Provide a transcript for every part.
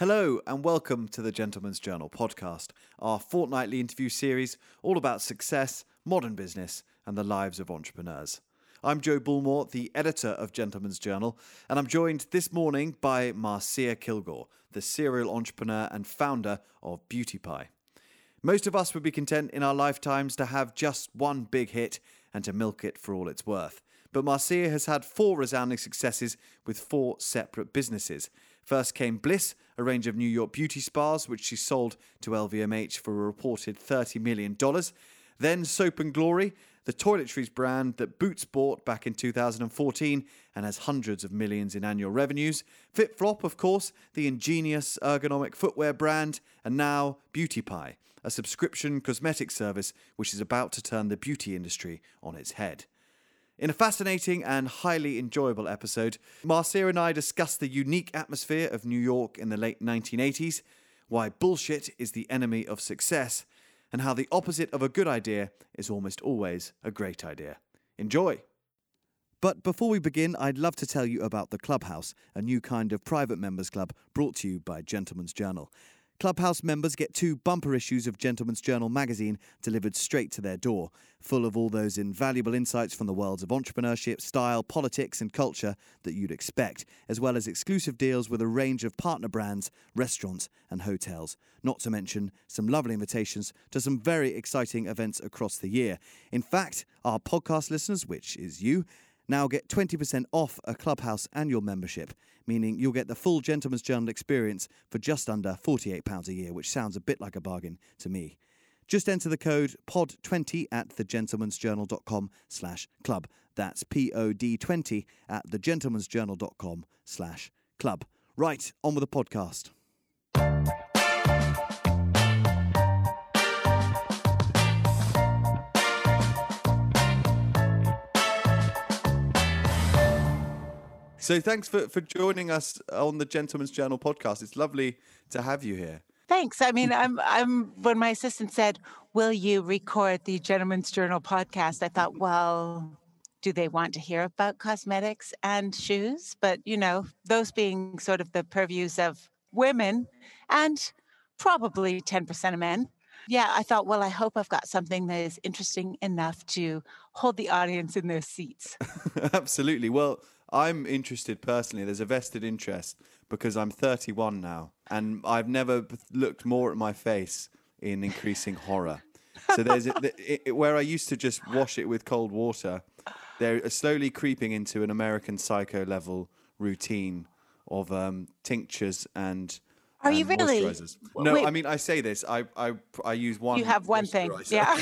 Hello, and welcome to the Gentleman's Journal podcast, our fortnightly interview series all about success, modern business, and the lives of entrepreneurs. I'm Joe Bullmore, the editor of Gentleman's Journal, and I'm joined this morning by Marcia Kilgore, the serial entrepreneur and founder of Beauty Pie. Most of us would be content in our lifetimes to have just one big hit and to milk it for all it's worth. But Marcia has had four resounding successes with four separate businesses. First came Bliss, a range of New York beauty spas, which she sold to LVMH for a reported $30 million. Then Soap and Glory, the toiletries brand that Boots bought back in 2014 and has hundreds of millions in annual revenues. FitFlop, of course, the ingenious ergonomic footwear brand, and now Beauty Pie, a subscription cosmetic service which is about to turn the beauty industry on its head. In a fascinating and highly enjoyable episode, Marcia and I discuss the unique atmosphere of New York in the late 1980s, why bullshit is the enemy of success, and how the opposite of a good idea is almost always a great idea. Enjoy! But before we begin, I'd love to tell you about the Clubhouse, a new kind of private members club brought to you by Gentleman's Journal. Clubhouse members get two bumper issues of Gentleman's Journal magazine delivered straight to their door, full of all those invaluable insights from the worlds of entrepreneurship, style, politics, and culture that you'd expect, as well as exclusive deals with a range of partner brands, restaurants, and hotels. Not to mention some lovely invitations to some very exciting events across the year. In fact, our podcast listeners, which is you, now get 20% off a Clubhouse annual membership, meaning you'll get the full Gentleman's Journal experience for just under £48 a year, which sounds a bit like a bargain to me. Just enter the code POD20 at thegentleman'sjournal.com slash club. That's P-O-D-20 at thegentleman'sjournal.com slash club. Right, on with the podcast. So thanks for, for joining us on the Gentleman's Journal podcast. It's lovely to have you here. Thanks. I mean, I'm I'm when my assistant said, "Will you record the Gentleman's Journal podcast?" I thought, well, do they want to hear about cosmetics and shoes? But you know, those being sort of the purviews of women and probably 10% of men. Yeah, I thought, well, I hope I've got something that is interesting enough to hold the audience in their seats. Absolutely. Well, I'm interested personally. There's a vested interest because I'm 31 now, and I've never looked more at my face in increasing horror. So there's a, it, it, where I used to just wash it with cold water. They're slowly creeping into an American Psycho level routine of um, tinctures and. Are you really? moisturizers. No, Wait. I mean I say this. I I I use one. You have one thing, yeah.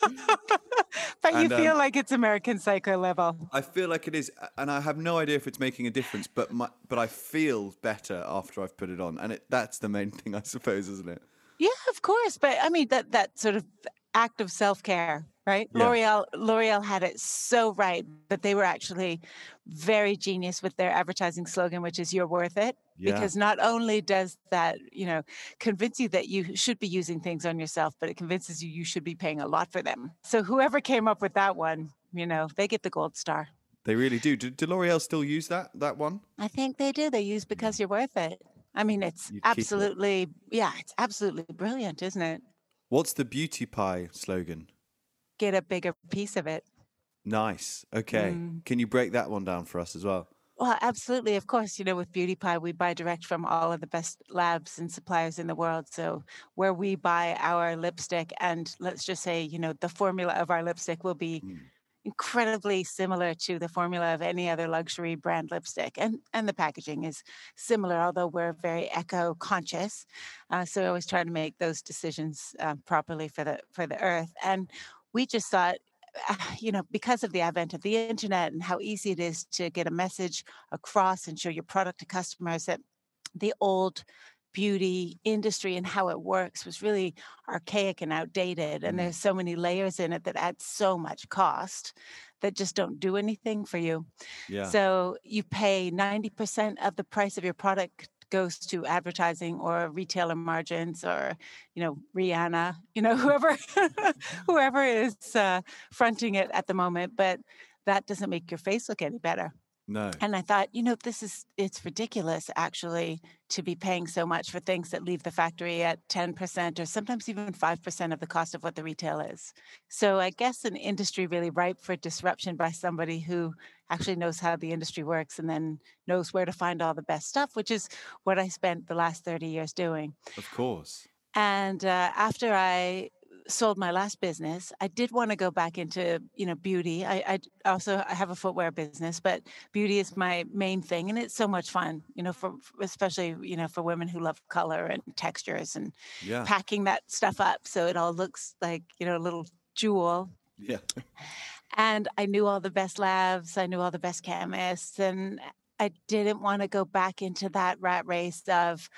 but you And, um, feel like it's American Psycho level. I feel like it is, and I have no idea if it's making a difference. But my, but I feel better after I've put it on, and it, that's the main thing, I suppose, isn't it? Yeah, of course. But I mean that that sort of act of self care, right? Yeah. L'Oreal L'Oreal had it so right that they were actually very genius with their advertising slogan, which is "You're worth it." Yeah. Because not only does that, you know, convince you that you should be using things on yourself, but it convinces you you should be paying a lot for them. So whoever came up with that one, you know, they get the gold star. They really do. Do, do L'Oreal still use that that one? I think they do. They use because you're worth it. I mean, it's You'd keep it. absolutely, yeah, it's absolutely brilliant, isn't it? What's the beauty pie slogan? Get a bigger piece of it. Nice. Okay. Mm. Can you break that one down for us as well? Well, absolutely. Of course, you know, with Beauty Pie, we buy direct from all of the best labs and suppliers in the world. So, where we buy our lipstick, and let's just say, you know, the formula of our lipstick will be Mm. Incredibly similar to the formula of any other luxury brand lipstick, and and the packaging is similar, although we're very eco conscious. Uh, so, we always try to make those decisions uh, properly for the for the earth. And we just thought uh, you know, because of the advent of the internet and how easy it is to get a message across and show your product to customers, that the old beauty industry and how it works was really archaic and outdated. And Mm. there's so many layers in it that add so much cost that just don't do anything for you. Yeah. So you pay 90% of the price of your product goes to advertising or retailer margins or you know Rihanna you know whoever whoever is uh, fronting it at the moment but that doesn't make your face look any better No. And I thought, you know, this is, it's ridiculous actually to be paying so much for things that leave the factory at 10% or sometimes even 5% of the cost of what the retail is. So I guess an industry really ripe for disruption by somebody who actually knows how the industry works and then knows where to find all the best stuff, which is what I spent the last 30 years doing. Of course. And uh, after I sold my last business, I did want to go back into you know beauty. I, I also I have a footwear business, but beauty is my main thing, and it's so much fun. You know, for especially you know for women who love color and textures and Yeah. packing that stuff up so it all looks like you know a little jewel. Yeah. And I knew all the best labs, I knew all the best chemists, and I didn't want to go back into that rat race of,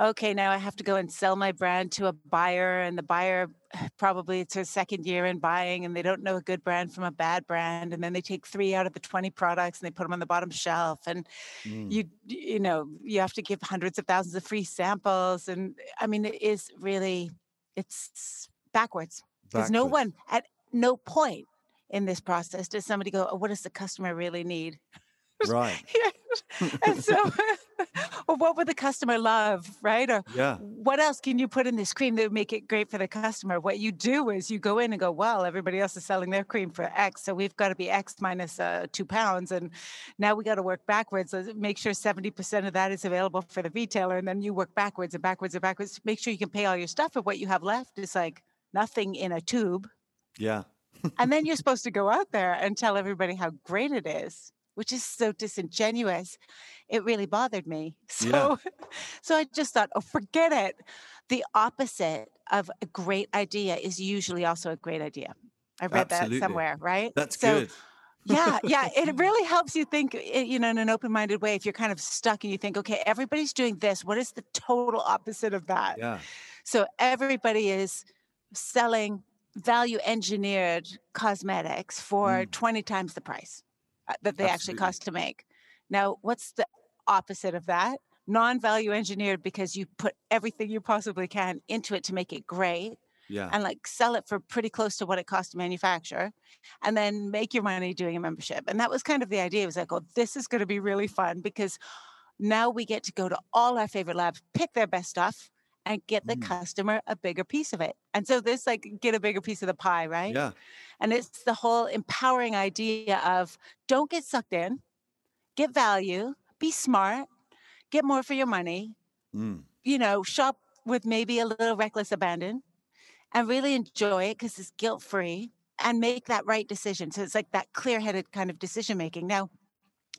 okay, now I have to go and sell my brand to a buyer, and the buyer probably it's her second year in buying, and they don't know a good brand from a bad brand, and then they take three out of the twenty products and they put them on the bottom shelf, and Mm. you you know you have to give hundreds of thousands of free samples, and I mean it is really it's backwards because no one at no point in this process does somebody go, oh, what does the customer really need? Right. and so, or what would the customer love, right? Or Yeah. what else can you put in this cream that would make it great for the customer? What you do is you go in and go, well, everybody else is selling their cream for X, so we've got to be X minus uh, two pounds, and now we got to work backwards. Let's make sure seventy percent of that is available for the retailer, and then you work backwards and backwards and backwards. Make sure you can pay all your stuff, and what you have left is like nothing in a tube Yeah. and then you're supposed to go out there and tell everybody how great it is which is so disingenuous it really bothered me so Yeah. so i just thought oh forget it the opposite of a great idea is usually also a great idea i read Absolutely. that somewhere right That's so good. yeah yeah it really helps you think eh, you know in an open-minded way if you're kind of stuck and you think okay everybody's doing this what is the total opposite of that Yeah. so everybody is selling value engineered cosmetics for Mm. 20 times the price Uh, that they actually cost to make. Now, what's the opposite of that? Non value engineered because you put everything you possibly can into it to make it great Yeah. and like sell it for pretty close to what it costs to manufacture and then make your money doing a membership. And that was kind of the idea. It was like, oh, this is going to be really fun because now we get to go to all our favorite labs, pick their best stuff, and get the Mm. customer a bigger piece of it. And so this like get a bigger piece of the pie, right? Yeah. And it's the whole empowering idea of don't get sucked in, get value, be smart, get more for your money, Mm. you know, shop with maybe a little reckless abandon and really enjoy it because it's guilt free and make that right decision. So it's like that clear headed kind of decision making. Now,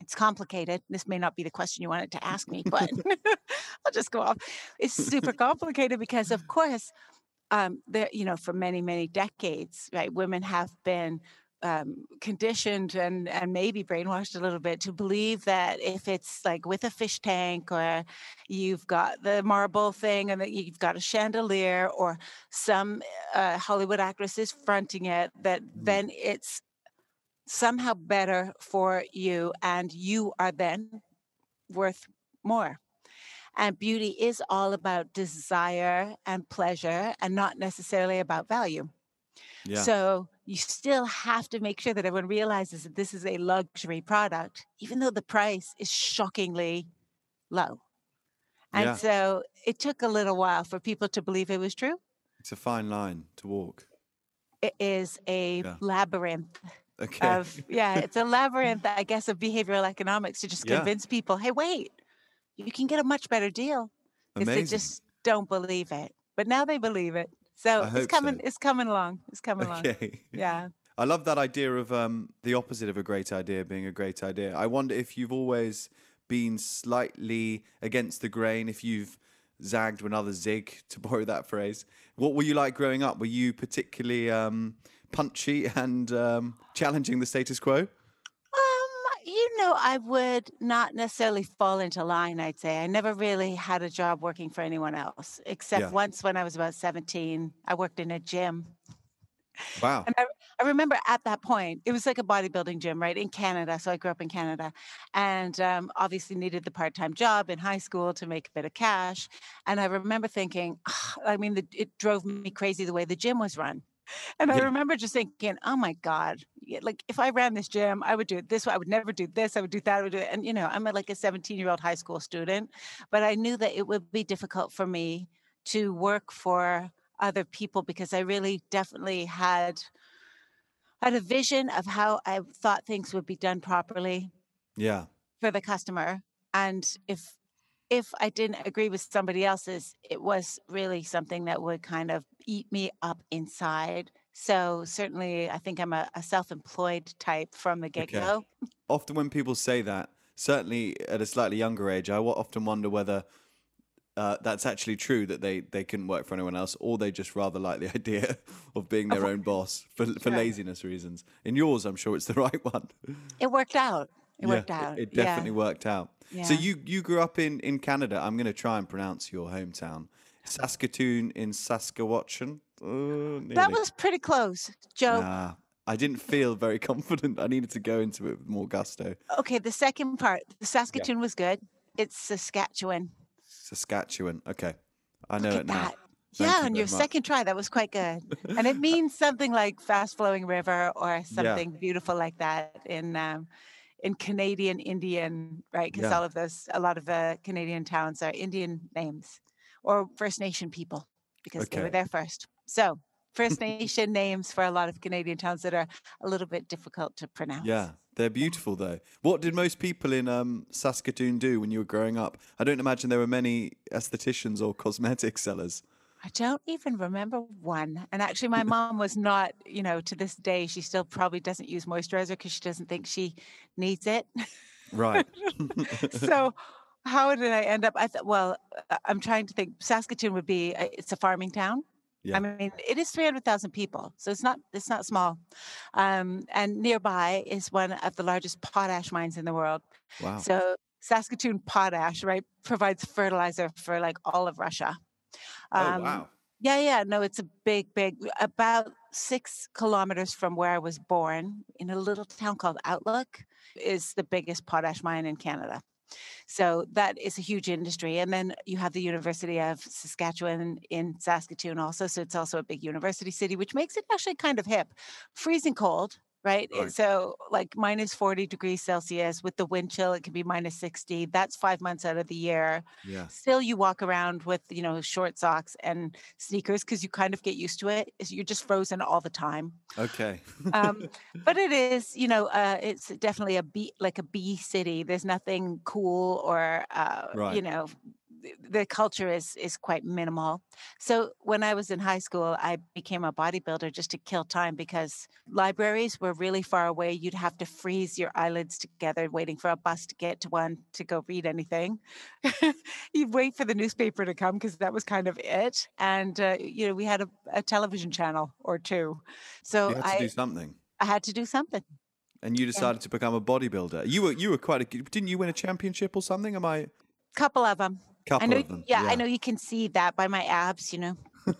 it's complicated. This may not be the question you wanted to ask me, but I'll just go off. It's super complicated because, of course, um, there, you know, for many, many decades, right, women have been um, conditioned and and maybe brainwashed a little bit to believe that if it's like with a fish tank or you've got the marble thing and that you've got a chandelier or some uh, Hollywood actress is fronting it, that Mm. then it's somehow better for you and you are then worth more. And beauty is all about desire and pleasure and not necessarily about value. Yeah. So you still have to make sure that everyone realizes that this is a luxury product, even though the price is shockingly low. And Yeah. so it took a little while for people to believe it was true. It's a fine line to walk. It is a Yeah. labyrinth Okay. of, yeah, it's a labyrinth, I guess, of behavioral economics to just Yeah. convince people, hey, wait, you can get a much better deal. Because they just don't believe it. But now they believe it. So it's hope so. coming, it's coming along. It's coming along. Okay. Yeah. I love that idea of um, the opposite of a great idea being a great idea. I wonder if you've always been slightly against the grain, if you've zagged when others zig, to borrow that phrase. What were you like growing up? Were you particularly um, punchy and um, challenging the status quo? Um, you know, I would not necessarily fall into line, I'd say. I never really had a job working for anyone else, except Yeah. once when I was about 17, I worked in a gym. Wow. And I, I remember at that point, it was like a bodybuilding gym, right, in Canada. So I grew up in Canada and um, obviously needed the part time job in high school to make a bit of cash. And I remember thinking, I mean, the, it drove me crazy the way the gym was run. And I remember just thinking, "Oh my god, like if I ran this gym, I would do it this way. I would never do this. I would do that. I would do it." And you know, I'm like a 17 year old high school student, but I knew that it would be difficult for me to work for other people because I really definitely had had a vision of how I thought things would be done properly Yeah. for the customer. And if if I didn't agree with somebody else's, it was really something that would kind of eat me up inside. So certainly, I think I'm a, a self-employed type from the get-go. Often when people say that, certainly at a slightly younger age, I often wonder whether uh, that's actually true that they they couldn't work for anyone else, or they just rather like the idea of being their own boss for for Sure. laziness reasons. In yours, I'm sure it's the right one. It worked out. It Yeah, worked out. It, yeah. definitely worked out. So you you grew up in in Canada. I'm going to try and pronounce your hometown, Saskatoon in Saskatchewan. Oh, That was pretty close, Joe. Nah, I didn't feel very confident. I needed to go into it with more gusto. Okay, the second part, the Saskatoon was good. It's Saskatchewan. Saskatchewan. Okay, I know Look it now. that. Thank yeah, you on your much. second try, that was quite good. and it means something like fast flowing river or something beautiful like that in um, in Canadian Indian, right? Because Yeah. all of those, a lot of the Canadian towns are Indian names or First Nation people because they were there first. So First Nation names for a lot of Canadian towns that are a little bit difficult to pronounce. Yeah, they're beautiful though. What did most people in um, Saskatoon do when you were growing up? I don't imagine there were many estheticians or cosmetic sellers. I don't even remember one. And actually, my mom was not, you know, to this day, she still probably doesn't use moisturizer because she doesn't think she needs it. Right. so, how did I end up? I thought, well, I'm trying to think. Saskatoon would be, uh, it's a farming town. Yeah. I mean, it is 300,000 people, so it's not it's not small. Um, and nearby is one of the largest potash mines in the world. Wow. So Saskatoon potash, right, provides fertilizer for like all of Russia. Oh Um, wow. yeah, yeah. No, it's a big, big, about six kilometers from where I was born in a little town called Outlook is the biggest potash mine in Canada. So that is a huge industry. And then you have the University of Saskatchewan in Saskatoon also. So it's also a big university city, which makes it actually kind of hip. Freezing cold, right? Right. So like minus 40 degrees Celsius with the wind chill, it can be minus 60. That's five months out of the year Yeah. still you walk around with you know short socks and sneakers because you kind of get used to it. you're just frozen all the time Okay. um, but it is you know uh, it's definitely a bee like a bee city there's nothing cool or uh, you know the culture is is quite minimal. So when i was in high school i became a bodybuilder just to kill time because libraries were really far away. You'd have to freeze your eyelids together waiting for a bus to get to one to go read anything. You'd wait for the newspaper to come because that was kind of it. And uh, you know we had a, a television channel or two. So you had to i do something. i had to do something. And you decided to become a bodybuilder. You were you were quite a didn't you win a championship or something? Am I couple of them couple I know, of them? yeah, I know you can see that by my abs, you know.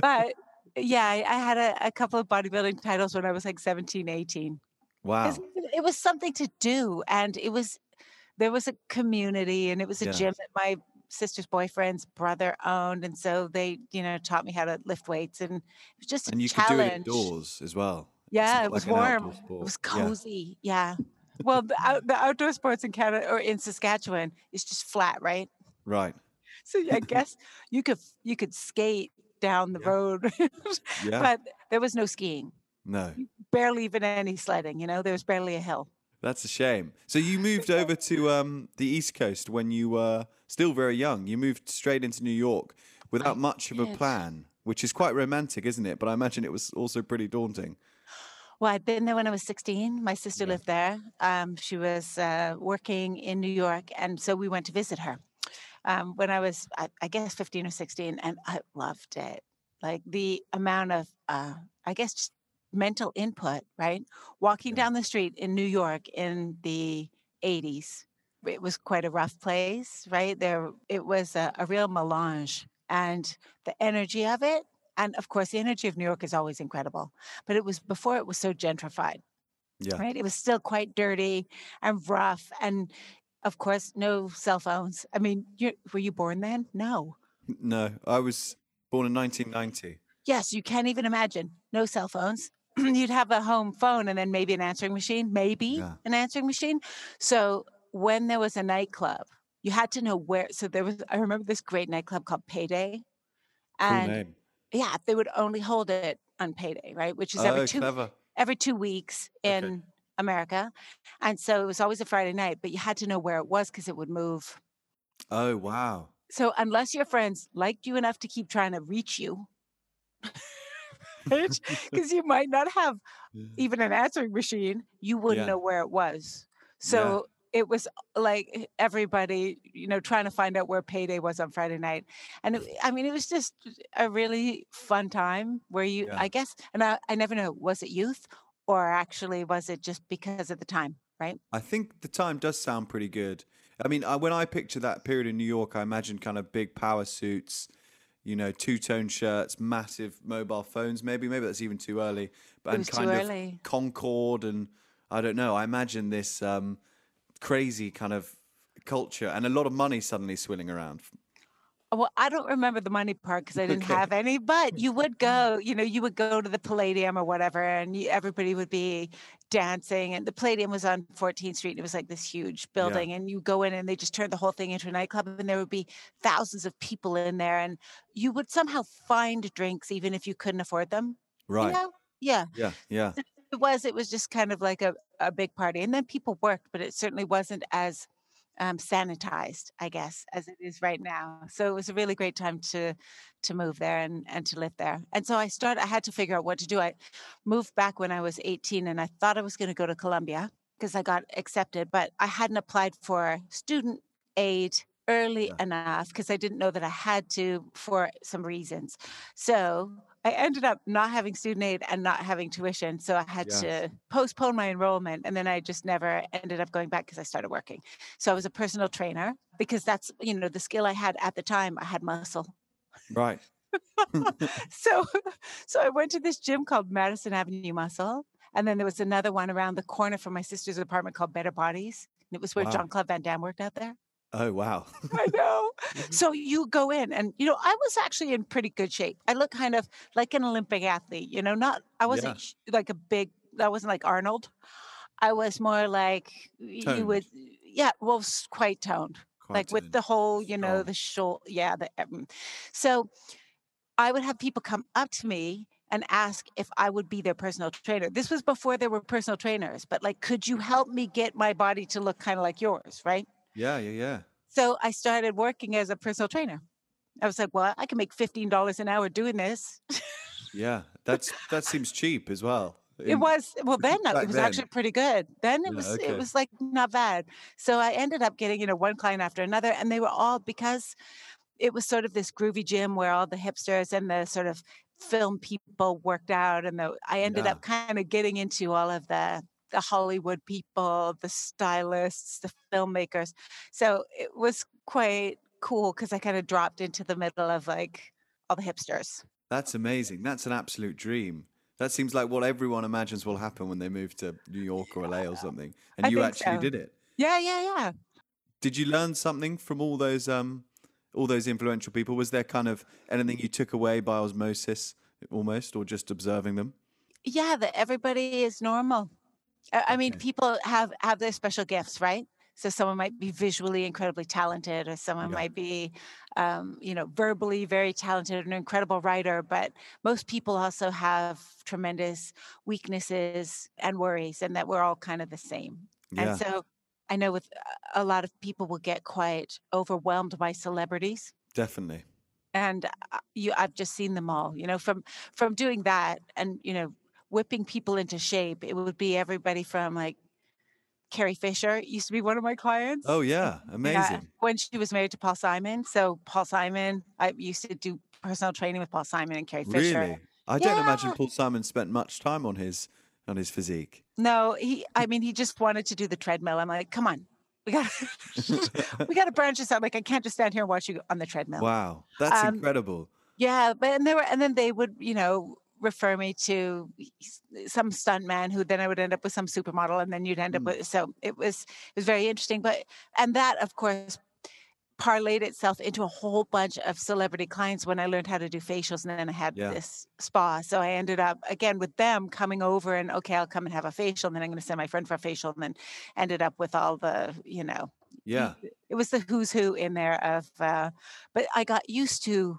But yeah, I, I had a, a couple of bodybuilding titles when I was like 17, 18. Wow. It was something to do. And it was, there was a community and it was a Yeah. gym that my sister's boyfriend's brother owned. And so they, you know, taught me how to lift weights and it was just a challenge. And you could do it indoors as well. Yeah, it was like warm. It was Yeah. cozy. Yeah. Well, the, out, the outdoor sports in Canada or in Saskatchewan is just flat, right? Right. So I guess you could you could skate down the Yeah. road, Yeah. but there was no skiing. no. Barely even any sledding. You know, there was barely a hill. That's a shame. So you moved over to um, the East Coast when you were still very young. You moved straight into New York without much of a plan, which is quite romantic, isn't it? But I imagine it was also pretty daunting. Well, I'd been there when I was 16. My sister Yeah. lived there. Um, she was uh, working in New York, and so we went to visit her um, when I was, I, I guess, 15 or 16, and I loved it. Like the amount of, uh, I guess, mental input. Right, walking down the street in New York in the 80s, it was quite a rough place. Right there, it was a, a real melange, and the energy of it. And of course, the energy of New York is always incredible but it was before it was so gentrified, Yeah. right? It was still quite dirty and rough. And of course, no cell phones. I mean, you were you born then? No. No, I was born in 1990. Yes, you can't even imagine. No cell phones. You'd have a home phone and then maybe an answering machine, maybe Yeah. an answering machine. So when there was a nightclub, you had to know where. So there was, I remember this great nightclub called Payday. Cool And name. yeah, they would only hold it on payday, right? Which is every Oh, too clever. every two weeks in Okay. America. And so it was always a Friday night, but you had to know where it was because it would move. Oh, wow. So unless your friends liked you enough to keep trying to reach you, because you might not have even an answering machine, you wouldn't Yeah. know where it was. So it was like everybody, you know, trying to find out where payday was on Friday night. And it, I mean, it was just a really fun time where you, Yeah. I guess, and I, I never know, was it youth or actually was it just because of the time, right? I think the time does sound pretty good. I mean, I, when I picture that period in New York, I imagine kind of big power suits, you know, two tone shirts, massive mobile phones. Maybe, maybe that's even too early. But and kind of early. Concord, and I don't know. I imagine this um, crazy kind of culture and a lot of money suddenly swilling around. Well, I don't remember the money part because I didn't Okay. have any, but you would mm-hmm. go, you know, you would go to the Palladium or whatever, and you, everybody would be dancing. And the Palladium was on 14th Street. And it was like this huge building, and you go in and they just turned the whole thing into a nightclub, and there would be thousands of people in there, and you would somehow find drinks even if you couldn't afford them. Right. You know? Yeah. Yeah. Yeah. It was. It was just kind of like a, a big party. And then people worked, but it certainly wasn't as um, sanitized, I guess, as it is right now. So it was a really great time to to move there and, and to live there. And so I started, I had to figure out what to do. I moved back when I was 18 and I thought I was going to go to Columbia because I got accepted, but I hadn't applied for student aid early Yeah. enough because I didn't know that I had to for some reasons. So I ended up not having student aid and not having tuition. So I had Yeah. to postpone my enrollment. And then I just never ended up going back because I started working. So I was a personal trainer because that's, you know, the skill I had at the time. I had muscle. Right. so so I went to this gym called Madison Avenue Muscle. And then there was another one around the corner from my sister's apartment called Better Bodies. And it was where Wow. Jean-Claude Van Damme worked out there. Oh, wow. I know. So you go in and you know, I was actually in pretty good shape. I look kind of like an Olympic athlete, you know, not I wasn't Yeah. like a big I wasn't like Arnold. I was more like you would yeah, well quite toned. Quite like with the whole, you know, Strong. the short, yeah, the um, so I would have people come up to me and ask if I would be their personal trainer. This was before there were personal trainers, but like, could you help me get my body to look kind of like yours, right? Yeah. Yeah. Yeah. So I started working as a personal trainer. I was like, well, I can make $15 an hour doing this. Yeah. That's that seems cheap as well. It was well then uh, it was then. actually pretty good. Then it Yeah, was okay. it was like not bad. So I ended up getting, you know, one client after another and they were all because it was sort of this groovy gym where all the hipsters and the sort of film people worked out and the I ended Yeah. up kind of getting into all of the the Hollywood people, the stylists, the filmmakers. So it was quite cool because I kind of dropped into the middle of like all the hipsters. That's amazing. That's an absolute dream. That seems like what everyone imagines will happen when they move to New York or LA or something. And I you actually so. did it. Yeah, yeah, yeah. Did you learn something from all those um all those influential people? Was there kind of anything you took away by osmosis almost or just observing them? Yeah, that everybody is normal. I I mean, Okay. people have have their special gifts, right? So someone might be visually incredibly talented, or someone Yeah. might be, um, you know, verbally very talented, an incredible writer. But most people also have tremendous weaknesses and worries, and that we're all kind of the same. Yeah. And so, I know with a a lot of people will get quite overwhelmed by celebrities Definitely. and uh, you i've just seen them all you know from from doing that and you know whipping people into shape it would be everybody from like carrie fisher used to be one of my clients Oh yeah, Yeah, amazing. when she was married to paul simon so paul simon i used to do personal training with paul simon and carrie fisher Really? I don't imagine Paul Simon spent much time on his on his physique. no he i mean he just wanted to do the treadmill i'm like come on we got we got to branch this out like i can't just stand here and watch you on the treadmill Wow, that's Um, incredible. Yeah, but and they were, and then they would, you know, refer me to some stunt man who then I would end up with some supermodel, and then you'd end up Mm. with. So it was it was very interesting. But and that, of course, parlayed itself into a whole bunch of celebrity clients when I learned how to do facials and then I had Yeah. this spa. So I ended up again with them coming over and okay, I'll come and have a facial and then I'm going to send my friend for a facial and then ended up with all the, you know, Yeah. it was the who's who in there of uh but I got used to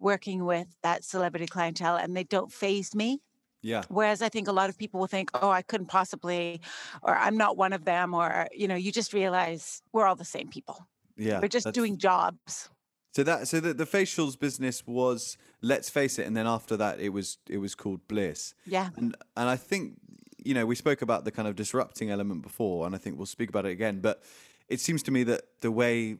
working with that celebrity clientele and they don't faze me. Yeah. Whereas I think a lot of people will think, oh, I couldn't possibly, or I'm not one of them, or, you know, you just realize we're all the same people. Yeah. We're just doing jobs. So that so the, the facials business was let's face it, and then after that it was it was called Bliss. Yeah. And and I think you know we spoke about the kind of disrupting element before, and I think we'll speak about it again. But it seems to me that the way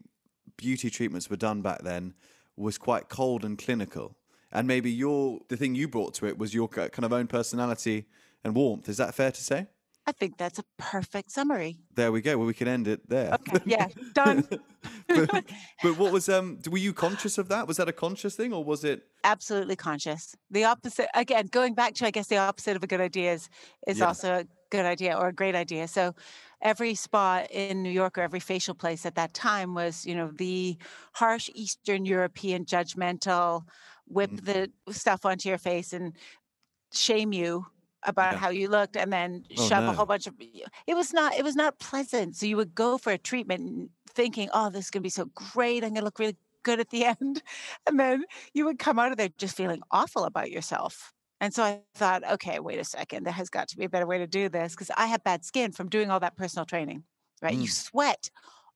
beauty treatments were done back then was quite cold and clinical, and maybe your the thing you brought to it was your kind of own personality and warmth. Is that fair to say? I think that's a perfect summary. There we go. Well, we can end it there. Okay. Yeah. Done. but, but what was um? Were you conscious of that? Was that a conscious thing, or was it? Absolutely conscious. The opposite, again, going back to, I guess, the opposite of a good idea is, is Yeah. also a good idea or a great idea. So every spa in New York or every facial place at that time was, you know, the harsh Eastern European judgmental, whip Mm. the stuff onto your face and shame you about Yeah. how you looked and then Oh, shove no. a whole bunch of it was not it was not pleasant so you would go for a treatment thinking oh this is going to be so great i'm going to look really good at the end and then you would come out of there just feeling awful about yourself and so i thought okay wait a second there has got to be a better way to do this because i have bad skin from doing all that personal training right you Mm. sweat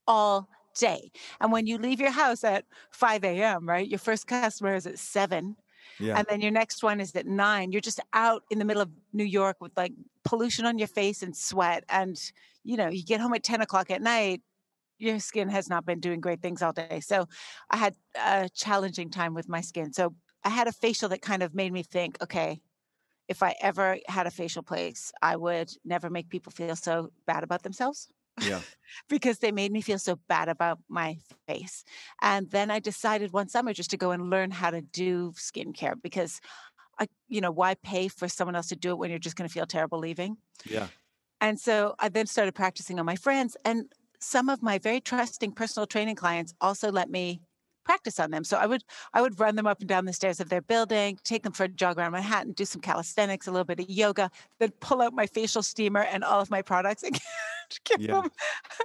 all day and when you leave your house at 5 a.m right your first customer is at 7 Yeah. and then your next one is at nine. You're just out in the middle of New York with like pollution on your face and sweat. And, you know, you get home at 10 o'clock at night, your skin has not been doing great things all day. So I had a challenging time with my skin. So I had a facial that kind of made me think, okay, if I ever had a facial place, I would never make people feel so bad about themselves yeah. because they made me feel so bad about my face. And then I decided one summer just to go and learn how to do skincare because I, you know, why pay for someone else to do it when you're just going to feel terrible leaving? Yeah. And so I then started practicing on my friends, and some of my very trusting personal training clients also let me practice on them. So I would I would run them up and down the stairs of their building, take them for a jog around Manhattan, do some calisthenics, a little bit of yoga, then pull out my facial steamer and all of my products and give Yeah. them.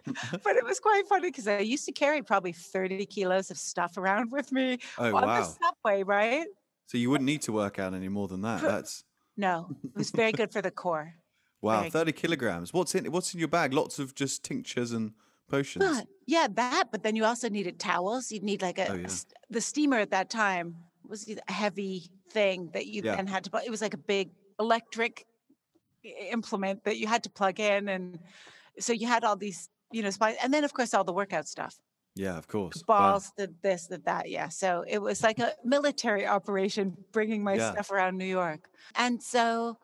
but it was quite funny because I used to carry probably 30 kilos of stuff around with me Oh on the subway, right? So you wouldn't need to work out any more than that. That's No, it was very good for the core. wow. Very Thirty kilograms. What's in What's in your bag? Lots of just tinctures and potions. But yeah, that. But then you also needed towels. You'd need like a, Oh, yeah. the steamer at that time was a heavy thing that you Yeah. then had to. It was like a big electric implement that you had to plug in, and so you had all these, you know, spies, and then of course all the workout stuff, Yeah, of course. Wow. balls, the this, the that. Yeah, so it was like a military operation bringing my Yeah. stuff around New York, and so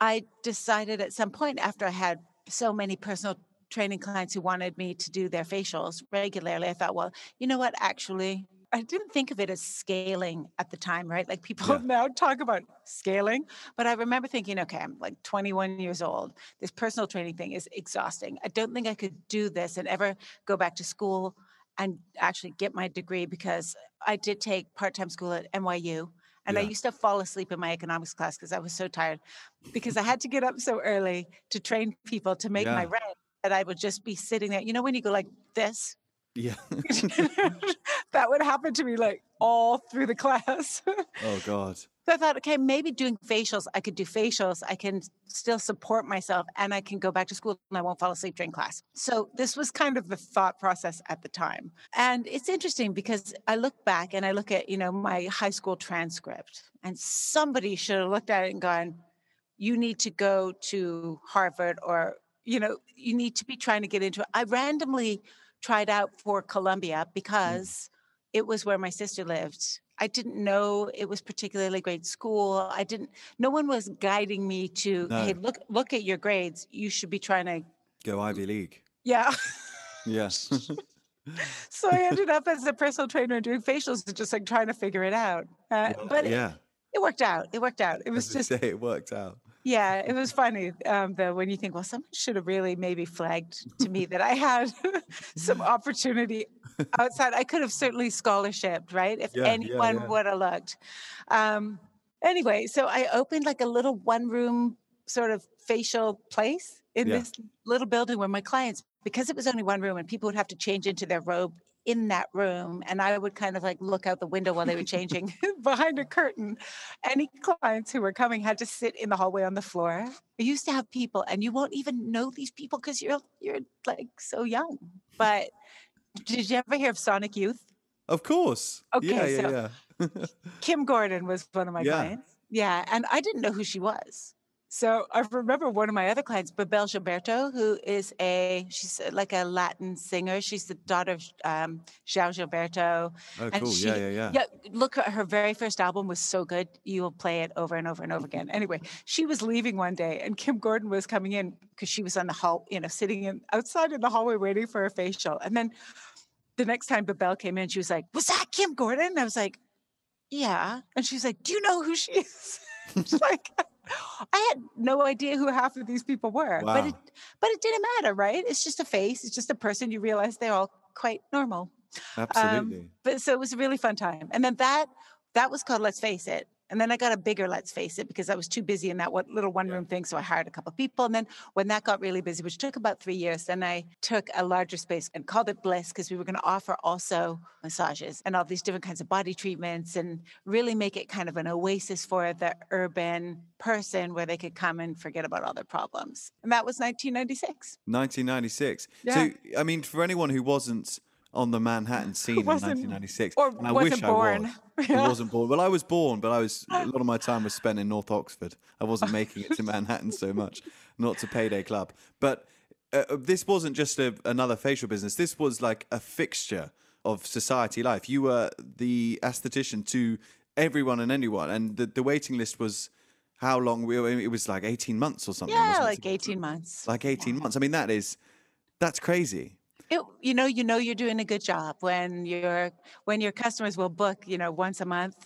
I decided at some point after I had so many personal training clients who wanted me to do their facials regularly, I thought, well, you know what? Actually, I didn't think of it as scaling at the time, right? Like people Yeah. now talk about scaling, but I remember thinking, okay, I'm like 21 years old. This personal training thing is exhausting. I don't think I could do this and ever go back to school and actually get my degree because I did take part time school at NYU. And I used to fall asleep in my economics class because I was so tired because I had to get up so early to train people to make my rent that I would just be sitting there. You know, when you go like this, Yeah. that would happen to me like all through the class. oh God. So I thought, okay, maybe doing facials, I could do facials. I can still support myself and I can go back to school and I won't fall asleep during class. So this was kind of the thought process at the time. And it's interesting because I look back and I look at, you know, my high school transcript and somebody should have looked at it and gone, you need to go to Harvard or, you know, you need to be trying to get into it. I randomly tried out for Columbia because it was where my sister lived. I didn't know it was particularly great school. I didn't no one was guiding me to No. hey look look at your grades. You should be trying to Go Ivy League. yeah. Yes. so I ended up as a personal trainer doing facials and just like trying to figure it out. Uh, but yeah. it worked out. It worked out. It was As just say, it worked out. Yeah, it was funny um, though when you think, well, someone should have really maybe flagged to me that I had some opportunity outside. I could have certainly scholarshiped, right? If Yeah, yeah, anyone yeah. would have looked. Um, anyway, so I opened like a little one room sort of facial place in Yeah. this little building where my clients, because it was only one room and people would have to change into their robe in that room and I would kind of like look out the window while they were changing behind a curtain. Any clients who were coming had to sit in the hallway on the floor. I used to have people and you won't even know these people because you're you're like so young. But did you ever hear of Sonic Youth? Of course. Okay, yeah, yeah, so- yeah. Kim Gordon was one of my Yeah. clients. Yeah, and I didn't know who she was. So I remember one of my other clients, Bebel Gilberto, who is a she's uh, like a Latin singer. She's the daughter of um, João Gilberto. Oh, And cool. she- yeah, yeah, yeah. Yeah, look her very first album was so good. You will play it over and over and over again. Anyway, she was leaving one day and Kim Gordon was coming in because she was on the hall, you know, sitting in outside in the hallway waiting for a facial. And then the next time Babel came in, she was like, Was that Kim Gordon? I was like, Yeah. And she's like, Do you know who she is? She's like, I had no idea who half of these people were. But it but it didn't matter, right? It's just a face, it's just a person. You realize they're all quite normal. Um, Absolutely. But so it was a really fun time. And then that that was called Let's Face It. And then I got a bigger Let's Face It because I was too busy in that one, little one room thing. So I hired a couple of people. And then when that got really busy, which took about three years, then I took a larger space and called it Bliss because we were going to offer also massages and all these different kinds of body treatments and really make it kind of an oasis for the urban person where they could come and forget about all their problems. And that was 1996. 1996. Yeah. So, I mean, for anyone who wasn't on the Manhattan scene in 1996, or and I wasn't wish born. I was, who wasn't born. Well, I was born, but I was a lot of my time was spent in North Oxford. I wasn't making it to Manhattan so much, not to Payday Club. But uh, uh, this wasn't just a, another facial business. This was like a fixture of society life. You were the esthetician to everyone and anyone, and the, the waiting list was how long? We were, it was like 18 months or something. Yeah, it, like to get through? 18 months. like 18 months. I mean, that is, that's crazy. It, you know, you know you're doing a good job when your when your customers will book, you know, once a month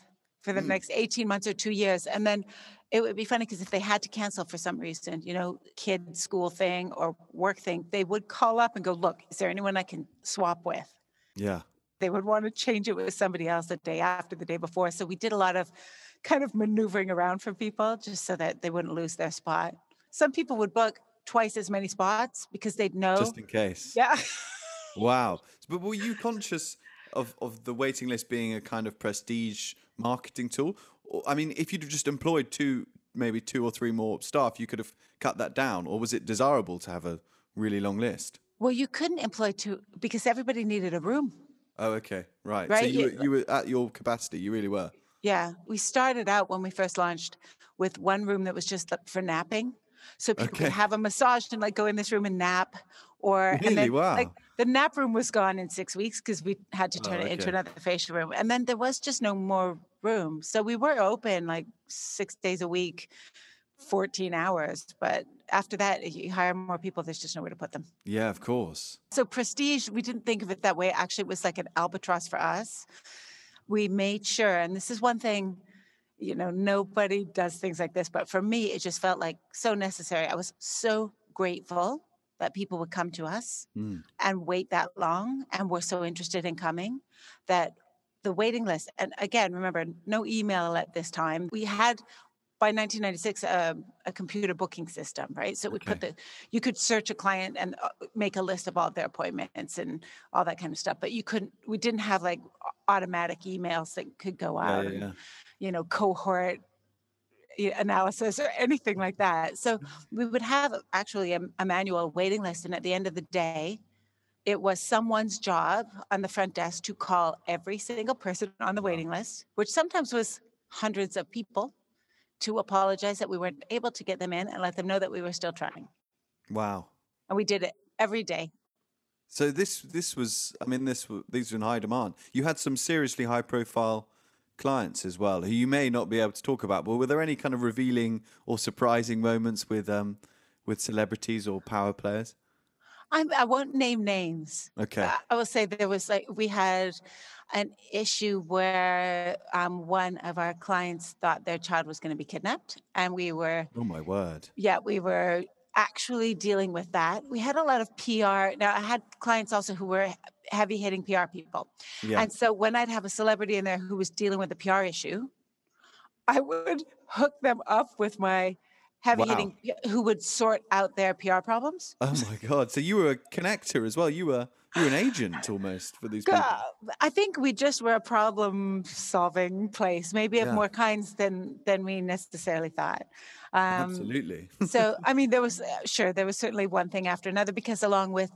for the mm. next 18 months or two years. And then it would be funny because if they had to cancel for some reason, you know, kid school thing or work thing, they would call up and go, look, is there anyone I can swap with? Yeah. They would want to change it with somebody else the day after, the day before. So we did a lot of kind of maneuvering around for people just so that they wouldn't lose their spot. Some people would book twice as many spots because they'd know. Just in case. yeah. Wow. But were you conscious of, of the waiting list being a kind of prestige marketing tool? Or, I mean, if you'd have just employed two, maybe two or three more staff, you could have cut that down. Or was it desirable to have a really long list? Well, you couldn't employ two because everybody needed a room. Oh, okay. Right. So Right, you, you- were, you were at your capacity. You really were. Yeah, we started out when we first launched with one room that was just for napping, so people Okay. could have a massage and like go in this room and nap. Or and Really? then, Wow. like the nap room was gone in six weeks because we had to Oh, turn it into another facial room, and then there was just no more room. So we were open like six days a week, fourteen hours. But after that, you hire more people. There's just nowhere to put them. Yeah, of course. So prestige, we didn't think of it that way. Actually, it was like an albatross for us. We made sure, and this is one thing, you know, nobody does things like this, but for me, it just felt like so necessary. I was so grateful that people would come to us Mm. and wait that long and were so interested in coming that the waiting list, and again, remember, no email at this time. We had by 1996 um, a computer booking system, right? So we put the you could search a client and uh, make a list of all their appointments and all that kind of stuff, but you couldn't. We didn't have like automatic emails that could go Yeah, out, yeah, and, you know, cohort analysis or anything like that. So we would have actually a, a manual waiting list, and at the end of the day, it was someone's job on the front desk to call every single person on the waiting list, which sometimes was hundreds of people, to apologize that we weren't able to get them in and let them know that we were still trying. Wow. And we did it every day. So this this was I mean this these were in high demand. You had some seriously high profile clients as well who you may not be able to talk about. But were there any kind of revealing or surprising moments with um with celebrities or power players? I'm, I won't name names. Okay. I will say there was like we had an issue where um, one of our clients thought their child was going to be kidnapped, and we were Oh my word. yeah we were actually dealing with that. We had a lot of PR. Now I had clients also who were heavy hitting PR people, Yeah. and so when I'd have a celebrity in there who was dealing with a PR issue, I would hook them up with my heavy Wow. hitting who would sort out their PR problems. Oh my god. So you were a connector as well. You were you were an agent almost for these people. I think we just were a problem solving place, maybe of Yeah. more kinds than than we necessarily thought. Um, Absolutely. so, I mean, there was uh, sure there was certainly one thing after another because along with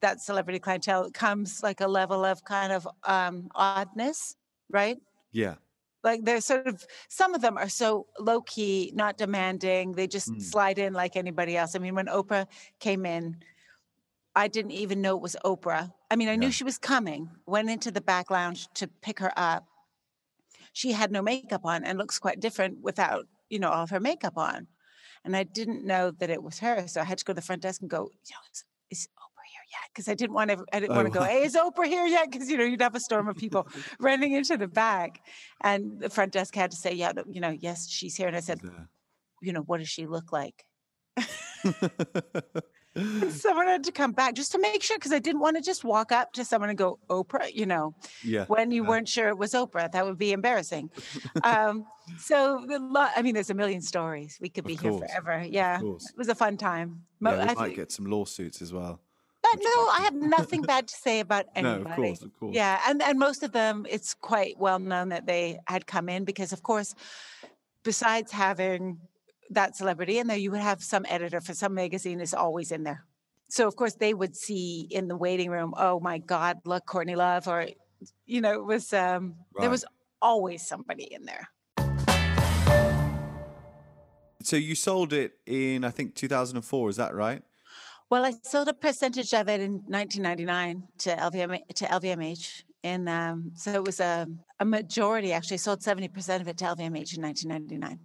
that celebrity clientele comes like a level of kind of um, oddness, right? yeah. Like they're sort of some of them are so low key, not demanding. They just Mm. slide in like anybody else. I mean, when Oprah came in, I didn't even know it was Oprah. I mean, I Yeah. knew she was coming. Went into the back lounge to pick her up. She had no makeup on and looks quite different without, you know, all of her makeup on. And I didn't know that it was her, so I had to go to the front desk and go, you know, is, is Oprah here yet? Because I didn't want to. I didn't want to go. Hey, is Oprah here yet? Because you know you'd have a storm of people running into the back, and the front desk had to say, yeah, you know, yes, she's here. And I said, Yeah. you know, what does she look like? And someone had to come back just to make sure because I didn't want to just walk up to someone and go, Oprah, you know, yeah. when you yeah. weren't sure it was Oprah. That would be embarrassing. um, so, the I mean, there's a million stories. We could be here forever. Yeah. Of. It was a fun time. Mo- Yeah, we I might think- get some lawsuits as well. But no, I have nothing bad to say about anybody. No, of course, of course. Yeah, and and most of them, it's quite well known that they had come in because, of course, besides having that celebrity in there, you would have some editor for some magazine is always in there. So of course they would see in the waiting room, oh my God, look, Courtney Love, or you know, it was um, there was always somebody in there. So you sold it in I think 2004, is that right? Well, I sold a percentage of it in 1999 to LVM to LVMH, and um, so it was a a majority. Actually, I sold 70 percent of it to LVMH in 1999.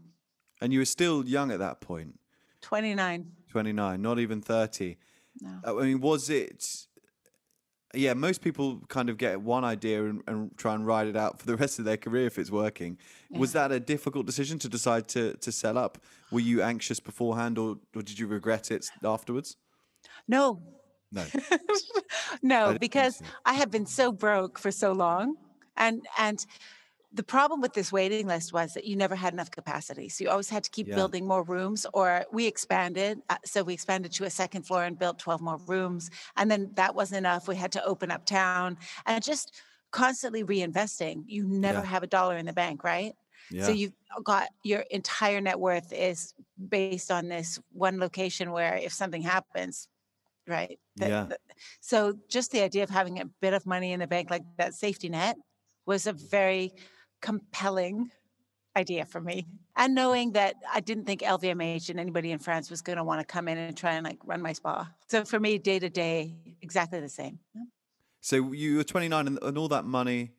And you were still young at that point. point, 29. 29, not even 30. No. Uh, I mean, was it? Yeah, most people kind of get one idea and, and try and ride it out for the rest of their career if it's working. Was that a difficult decision to decide to to sell up? Were you anxious beforehand, or, or did you regret it afterwards? No, No. no, because so. I have been so broke for so long, and and the problem with this waiting list was that you never had enough capacity, so you always had to keep Yeah. building more rooms. Or we expanded, uh, so we expanded to a second floor and built 12 more rooms, and then that wasn't enough. We had to open up town and just constantly reinvesting. You never Yeah. have a dollar in the bank, right? Yeah. So you've got your entire net worth is based on this one location where if something happens, right? that- Yeah. that- so just the idea of having a bit of money in the bank like that safety net was a very compelling idea for me. And knowing that I didn't think LVMH and anybody in France was going to want to come in and try and like run my spa. So for me, day to day, exactly the same. So you were 29 and, and all that money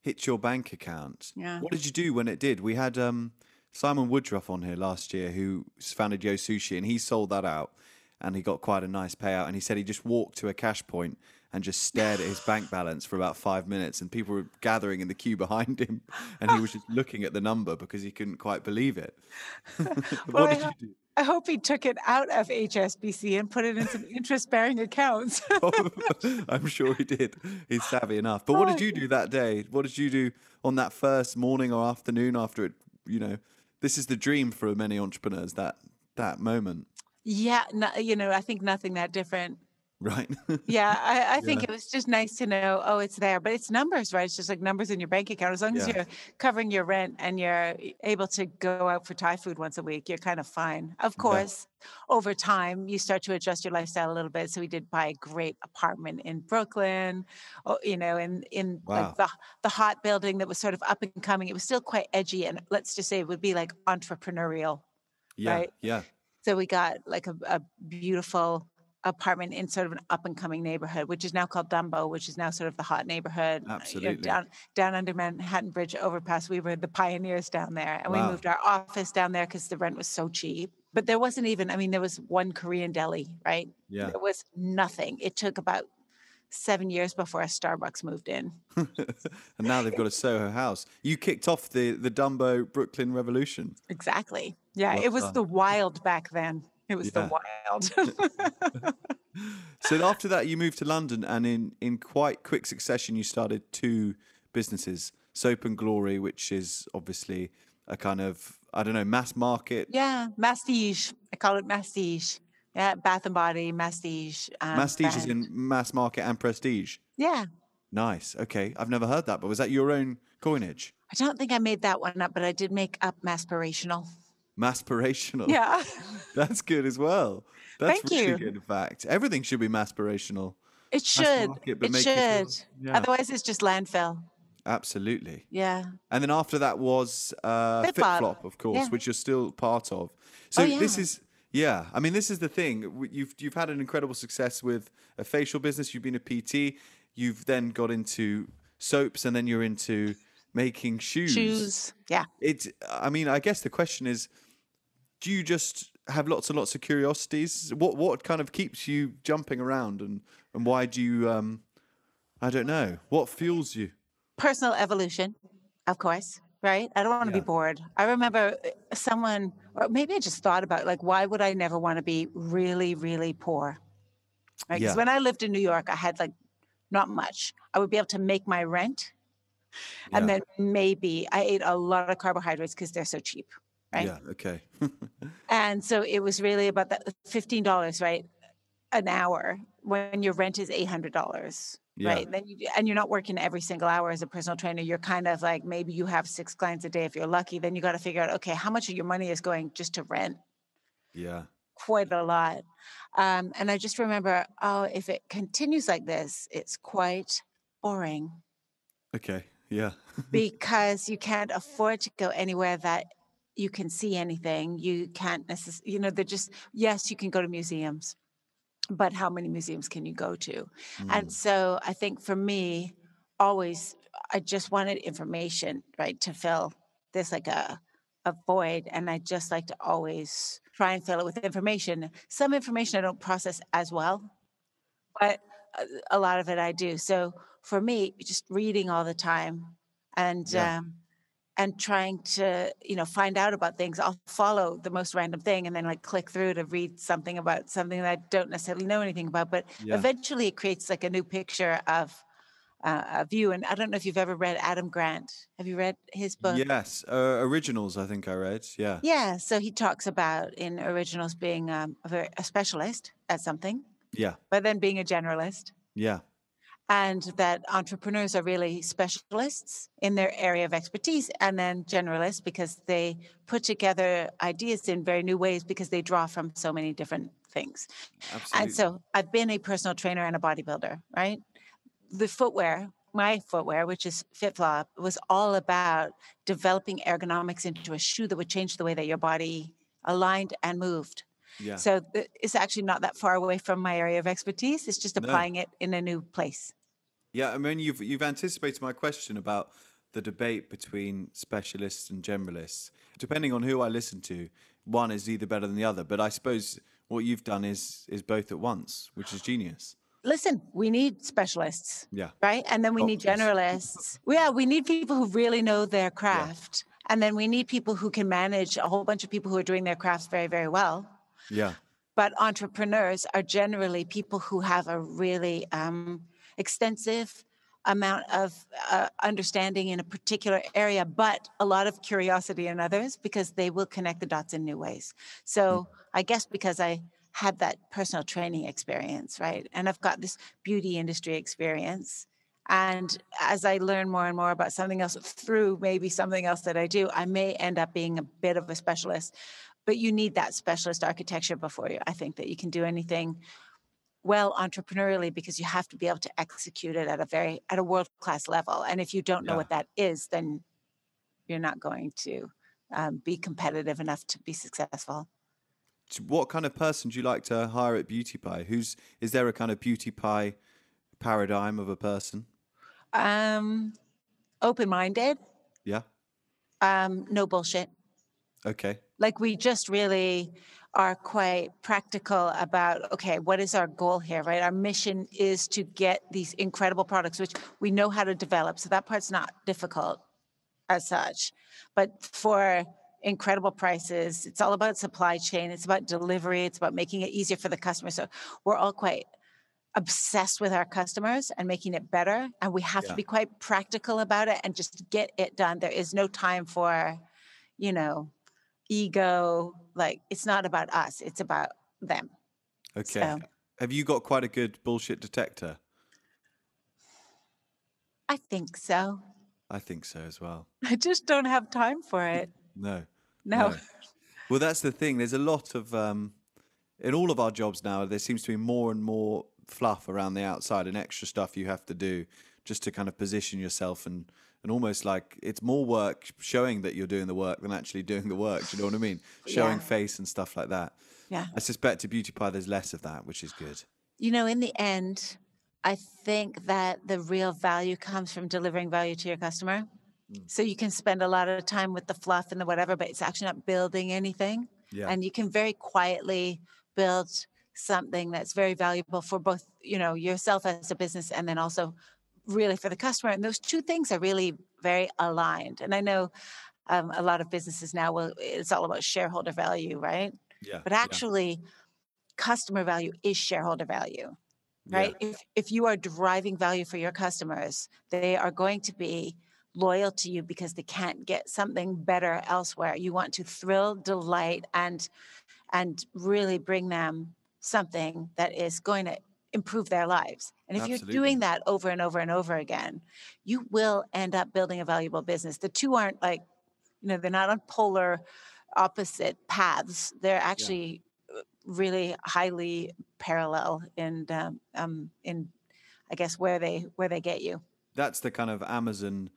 hit your bank account. Yeah. What did you do when it did? We had um, Simon Woodroffe on here last year who founded Yo Sushi and he sold that out and he got quite a nice payout. And he said he just walked to a cash point and just stared at his bank balance for about five minutes and people were gathering in the queue behind him and he was just looking at the number because he couldn't quite believe it. Well, what I did you do? I hope he took it out of HSBC and put it in some interest bearing accounts. Oh, I'm sure he did. He's savvy enough. But what oh, did Oh, you do that day? What did you do on that first morning or afternoon after it? You know, this is the dream for many entrepreneurs. That that moment, yeah, no, you know, I think nothing that different. right? Yeah, I, I think Yeah. it was just nice to know, oh, it's there, but it's numbers, right? It's just like numbers in your bank account. As long as you're covering your rent and you're able to go out for Thai food once a week, you're kind of fine. Of course, over time, you start to adjust your lifestyle a little bit. So we did buy a great apartment in Brooklyn, oh, you know, in in Wow. like the the hot building that was sort of up and coming. It was still quite edgy, and let's just say it would be like entrepreneurial. yeah, Right. yeah, So we got like a, a beautiful apartment in sort of an up and coming neighborhood, which is now called Dumbo, which is now sort of the hot neighborhood. uh, you know, Absolutely. down down under Manhattan Bridge overpass. We were the pioneers down there, and we moved our office down there because the rent was so cheap. but there wasn't even, I mean, there was one Korean deli, right? Yeah. There was nothing. It took about seven years before a Starbucks moved in. and now they've got a Soho house. You kicked off the the Dumbo Brooklyn Revolution. Exactly. Yeah, Well it was done. the wild back then. It was Yeah. the wild. So after that, you moved to London, and in in quite quick succession, you started two businesses: Soap and Glory, which is obviously a kind of I don't know mass market. yeah, mastige. I call it mastige. Yeah, Bath and Body, mastige. Um, Mastige is in mass market and prestige. Yeah. Nice. Okay, I've never heard that, but was that your own coinage? I don't think I made that one up, but I did make up maspirational. Maspirational. Yeah. That's good as well. That's Thank really you. good. In fact, everything should be maspirational. It should. market, it make you feel- should. yeah. Otherwise, it's just landfill. Absolutely. Yeah. And then after that was uh, FitFlop. Of course, Yeah. which you're still part of. So Oh, this is, yeah. I mean, this is the thing. You've you've had an incredible success with a facial business. You've been a PT. You've then got into soaps, and then you're into making shoes. Shoes. Yeah. It's. I mean, I guess the question is, do you just have lots and lots of curiosities? What what kind of keeps you jumping around, and and why do you? Um, I don't know. What fuels you? Personal evolution, of course. Right. I don't want to Yeah. be bored. I remember uh, someone, or maybe I just thought about like, why would I never want to be really, really poor? Right. Because Yeah. when I lived in New York, I had like not much. I would be able to make my rent. And then maybe I ate a lot of carbohydrates because they're so cheap. Right? Yeah. Okay. And so it was really about that fifteen dollars, right, an hour when your rent is eight hundred dollars, Yeah. right? Then you and you're not working every single hour as a personal trainer. You're kind of like maybe you have six clients a day if you're lucky. Then you got to figure out okay, how much of your money is going just to rent? yeah. Quite a lot. Um, and I just remember, oh, if it continues like this, it's quite boring Okay. Yeah. because you can't afford to go anywhere that you can see anything. You can't necessarily, you know, they're just, yes, you can go to museums, but how many museums can you go to? And Mm. so I think for me, always, I just wanted information, right, to fill this like a, a void. And I just like to always try and fill it with information. Some information I don't process as well, but a, a lot of it I do. So for me, just reading all the time and Yeah. um, and trying to you know find out about things. I'll follow the most random thing and then like click through to read something about something that I don't necessarily know anything about. But Yeah. eventually, it creates like a new picture of uh, a view. And I don't know if you've ever read Adam Grant. Have you read his book? Yes. Uh, originals. I think I read. Yeah. Yeah, so he talks about in originals being um, a, very, a specialist at something, Yeah. but then being a generalist. Yeah. And that entrepreneurs are really specialists in their area of expertise and then generalists because they put together ideas in very new ways because they draw from so many different things. Absolutely. And so I've been a personal trainer and a bodybuilder, right? The footwear, my footwear, which is FitFlop, was all about developing ergonomics into a shoe that would change the way that your body aligned and moved. yeah. So it's actually not that far away from my area of expertise. It's just No. applying it in a new place. Yeah, I mean, you've you've anticipated my question about the debate between specialists and generalists. Depending on who I listen to, one is either better than the other. But I suppose what you've done is is both at once, which is genius. listen, we need specialists, Yeah, right? And then we need generalists. Yeah, we need people who really know their craft. And then we need people who can manage a whole bunch of people who are doing their crafts very, very well. yeah, But entrepreneurs are generally people who have a really um, extensive amount of uh, understanding in a particular area, but a lot of curiosity in others because they will connect the dots in new ways. So I guess because I had that personal training experience, right? And I've got this beauty industry experience. And as I learn more and more about something else through maybe something else that I do, I may end up being a bit of a specialist. But you need that specialist architecture before you. I think that you can do anything well entrepreneurially because you have to be able to execute it at a very at a world class level. And if you don't know Yeah. what that is, then you're not going to um, be competitive enough to be successful. What kind of person do you like to hire at Beauty Pie? Who's is there a kind of Beauty Pie paradigm of a person? Um, open minded, Yeah, um, no bullshit. Okay. Like we just really are quite practical about okay, what is our goal here, right? Our mission is to get these incredible products, which we know how to develop. So that part's not difficult as such. But for incredible prices, it's all about supply chain, it's about delivery, it's about making it easier for the customer. So we're all quite obsessed with our customers and making it better. And we have Yeah. to be quite practical about it and just get it done. There is no time for, you know, ego. Like it's not about us, it's about them. Okay. So Have you got quite a good bullshit detector? I think so. I think so as well. I just don't have time for it. No. No. No. Well, that's the thing. There's a lot of um, in all of our jobs now. There seems to be more and more fluff around the outside and extra stuff you have to do just to kind of position yourself and and almost like it's more work showing that you're doing the work than actually doing the work. Do you know what I mean? Showing Yeah. face and stuff like that. Yeah. I suspect to Beauty Pie there's less of that, which is good. You know, in the end, I think that the real value comes from delivering value to your customer. Mm. So you can spend a lot of time with the fluff and the whatever, but it's actually not building anything. Yeah. And you can very quietly build something that's very valuable for both, you know, yourself as a business and then also really for the customer. And those two things are really very aligned. And I know um, a lot of businesses now will it's all about shareholder value, right? yeah. But yeah, actually, customer value is shareholder value yeah. right? If if you are deriving value for your customers, they are going to be loyal to you because they can't get something better elsewhere. You want to thrill, delight, and and really bring them something that is going to improve their lives. And if you're doing that over and over and over again, you will end up building a valuable business. The two aren't like, you know, they're not on polar opposite paths. They're actually uh, really highly parallel in um, um, in I guess where they where they get you. That's the kind of Amazon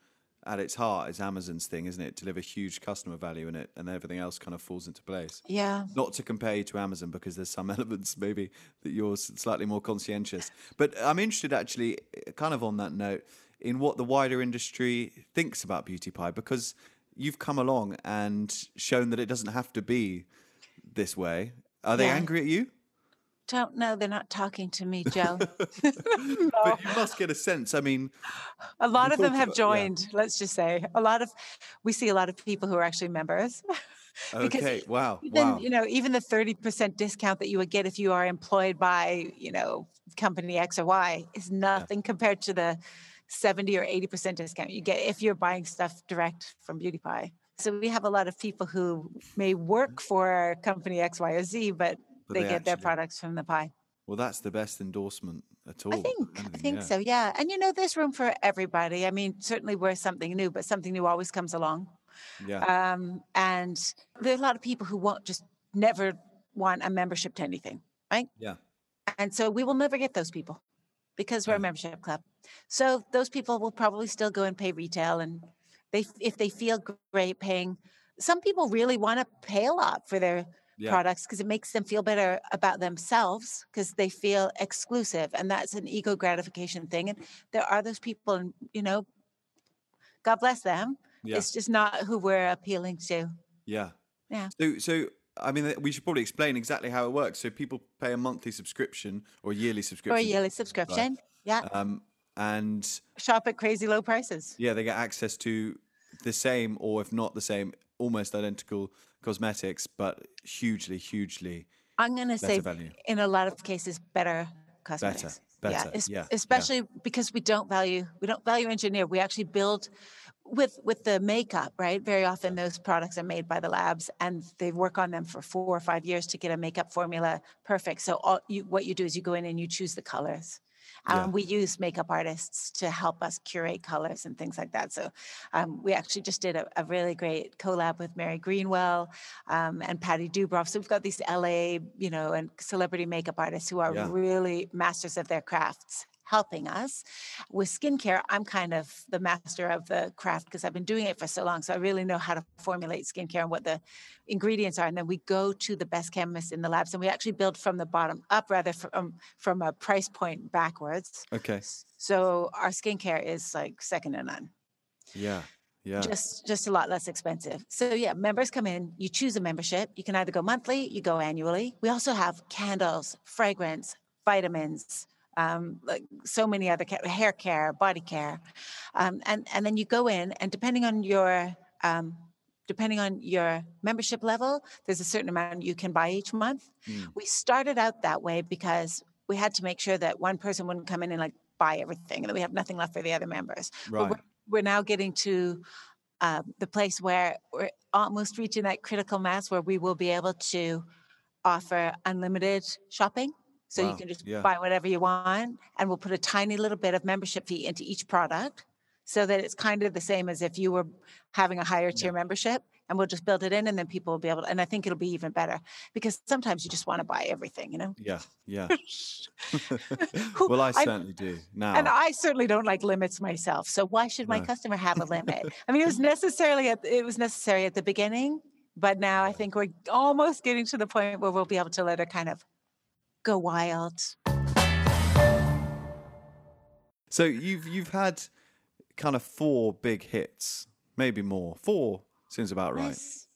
at its heart is Amazon's thing, isn't it? Deliver huge customer value in it, and everything else kind of falls into place. Yeah. Not to compare you to Amazon because there's some elements maybe that you're slightly more conscientious. But I'm interested actually, kind of on that note, in what the wider industry thinks about Beauty Pie because you've come along and shown that it doesn't have to be this way. Are they Yeah. angry at you? Don't know. They're not talking to me, Joe. But you must get a sense. I mean, a lot of them have about- yeah. joined. Let's just say a lot of we see a lot of people who are actually members. Because okay, wow, Then wow. you know even the thirty percent discount that you would get if you are employed by you know company X or Y is nothing compared to the seventy or eighty percent discount you get if you're buying stuff direct from Beauty Pie. So we have a lot of people who may work mm-hmm. for company X, Y, or Z, but, But they, they get their products from the pie. Well, that's the best endorsement at all. I think I think yeah. so, yeah. And you know, there's room for everybody. I mean, certainly we're something new, but something new always comes along. Yeah, Um, and there are a lot of people who won't just never want a membership to anything, right? yeah, And so we will never get those people because we're a membership club. So those people will probably still go and pay retail and they if they feel great paying some people really want to pay a lot for their yeah. products because it makes them feel better about themselves because they feel exclusive and that's an ego gratification thing and there are those people and you know god bless them Yeah. it's just not who we're appealing to Yeah. Yeah. So, so I mean, we should probably explain exactly how it works. So, people pay a monthly subscription or yearly subscription. a yearly subscription yeah Um, and shop at crazy low prices yeah, they get access to the same, or if not the same, almost identical cosmetics, but hugely, hugely i'm going to say value. in a lot of cases better cosmetics. Better, yeah, es- yeah, yeah. especially because we don't value we don't value engineer. We actually build with with the makeup right? Very often those products are made by the labs and they work on them for four or five years to get a makeup formula perfect. So all you what you do is you go in and you choose the colors Yeah. um, we use makeup artists to help us curate colors and things like that. So um, we actually just did a, a really great collab with Mary Greenwell um, and Patti Dubroff. So we've got these LA, you know, and celebrity makeup artists who are Yeah. really masters of their crafts helping us. With skincare, I'm kind of the master of the craft because I've been doing it for so long. So I really know how to formulate skincare and what the ingredients are. And then we go to the best chemists in the labs and we actually build from the bottom up rather from, um, from a price point backwards. Okay. So our skincare is like second to none. Yeah. Yeah. just just a lot less expensive. So yeah, members come in, you choose a membership. You can either go monthly, you go annually. We also have candles, fragrance, vitamins, um, like so many other ca- hair care, body care, um, and and then you go in, and depending on your um, depending on your membership level, there's a certain amount you can buy each month. Mm. We started out that way because we had to make sure that one person wouldn't come in and like buy everything, and that we have nothing left for the other members. But Right. we're, we're now getting to uh, the place where we're almost reaching that critical mass where we will be able to offer unlimited shopping. So Wow, you can just yeah. buy whatever you want, and we'll put a tiny little bit of membership fee into each product so that it's kind of the same as if you were having a higher tier membership. And we'll just build it in, and then people will be able to. And I think it'll be even better because sometimes you just want to buy everything, you know? Yeah. Yeah. Well, I I- certainly do now. And I certainly don't like limits myself. So why should my No. customer have a limit? I mean, it was necessarily at, it was necessary at the beginning, but now I think we're almost getting to the point where we'll be able to let her kind of go wild. So you've you've had kind of four big hits, maybe more. Four seems about right. Nice.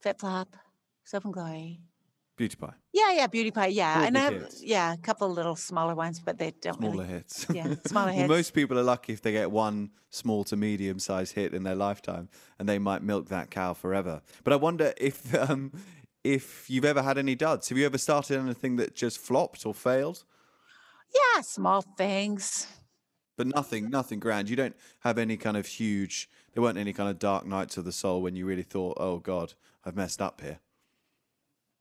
Flip flop, soap and glory. Beauty pie, Yeah, yeah, beauty pie. Yeah, Four and I have, hits. yeah, a couple of little smaller ones, but they don't smaller really. hits. Yeah, smaller well, hits. most people are lucky if they get one small to medium sized hit in their lifetime, and they might milk that cow forever. But I wonder if um, if you've ever had any duds. Have you ever started anything that just flopped or failed? Yeah, small things. But nothing, nothing grand. You don't have any kind of huge. There weren't any kind of dark nights of the soul when you really thought, "Oh God, I've messed up here."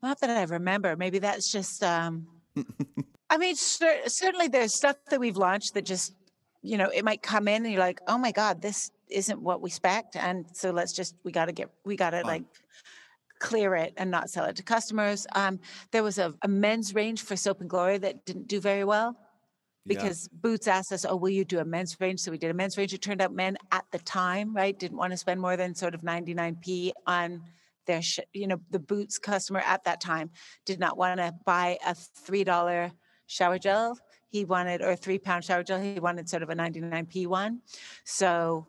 Not that I remember. Maybe that's just. um I mean, cer- certainly there's stuff that we've launched that just, you know, it might come in and you're like, oh my god, this isn't what we spec, and so let's just we got to get we got to like clear it and not sell it to customers. Um, there was a, a men's range for Soap and Glory that didn't do very well Yeah. because Boots asked us, "Oh, will you do a men's range?" So we did a men's range. It turned out men at the time, right, didn't want to spend more than sort of 99p on their, sh- you know, the Boots customer at that time did not want to buy a three dollar shower gel. He wanted or a three pound shower gel. He wanted sort of a 99p one. So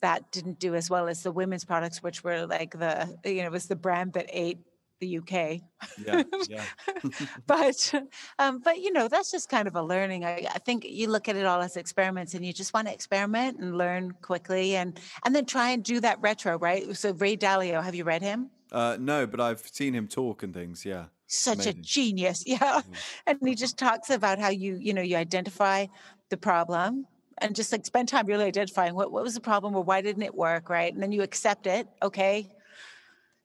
that didn't do as well as the women's products, which were like the, you know, it was the brand that ate the UK yeah, yeah. but um, but you know that's just kind of a learning I, I think you look at it all as experiments and you just want to experiment and learn quickly and and then try and do that retro right so ray dalio have you read him Uh, no, but I've seen him talk and things. Yeah. such a genius yeah and he just talks about how you you know you identify the problem and just like spend time really identifying what, what was the problem or why didn't it work right and then you accept it okay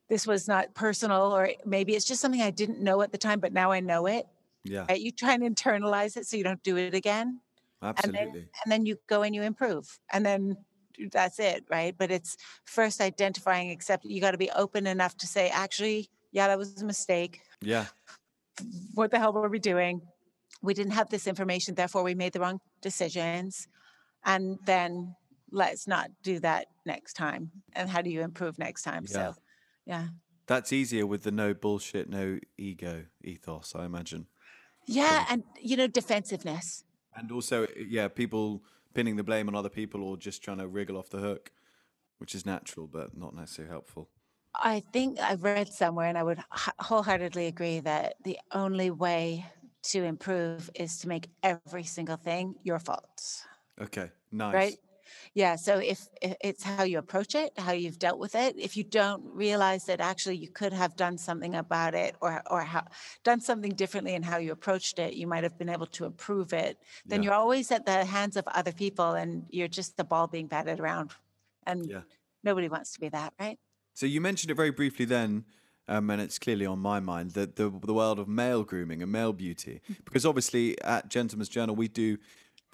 this was not personal or maybe it's just something i didn't know at the time but now i know it Yeah. right? You try and internalize it so you don't do it again, Absolutely. and then you go and you improve, and then that's it, right? But it's first identifying, accept. You got to be open enough to say, actually, yeah, that was a mistake. Yeah. What the hell were we doing? We didn't have this information, therefore we made the wrong decisions, and then let's not do that next time. And how do you improve next time? Yeah. So, yeah. That's easier with the no bullshit, no ego ethos, I imagine. Yeah, and you know, defensiveness. And also, uh, yeah, people pinning the blame on other people or just trying to wriggle off the hook, which is natural but not necessarily helpful. I think I've read somewhere, and I would wholeheartedly agree that the only way to improve is to make every single thing your fault. Okay, nice. Right? Yeah. So if, if it's how you approach it, how you've dealt with it, if you don't realize that actually you could have done something about it or or how, done something differently in how you approached it, you might have been able to improve it. Then Yeah. you're always at the hands of other people, and you're just the ball being batted around, and Yeah. nobody wants to be that, right? So you mentioned it very briefly then, um, and it's clearly on my mind that the the world of male grooming and male beauty, because obviously at Gentleman's Journal we do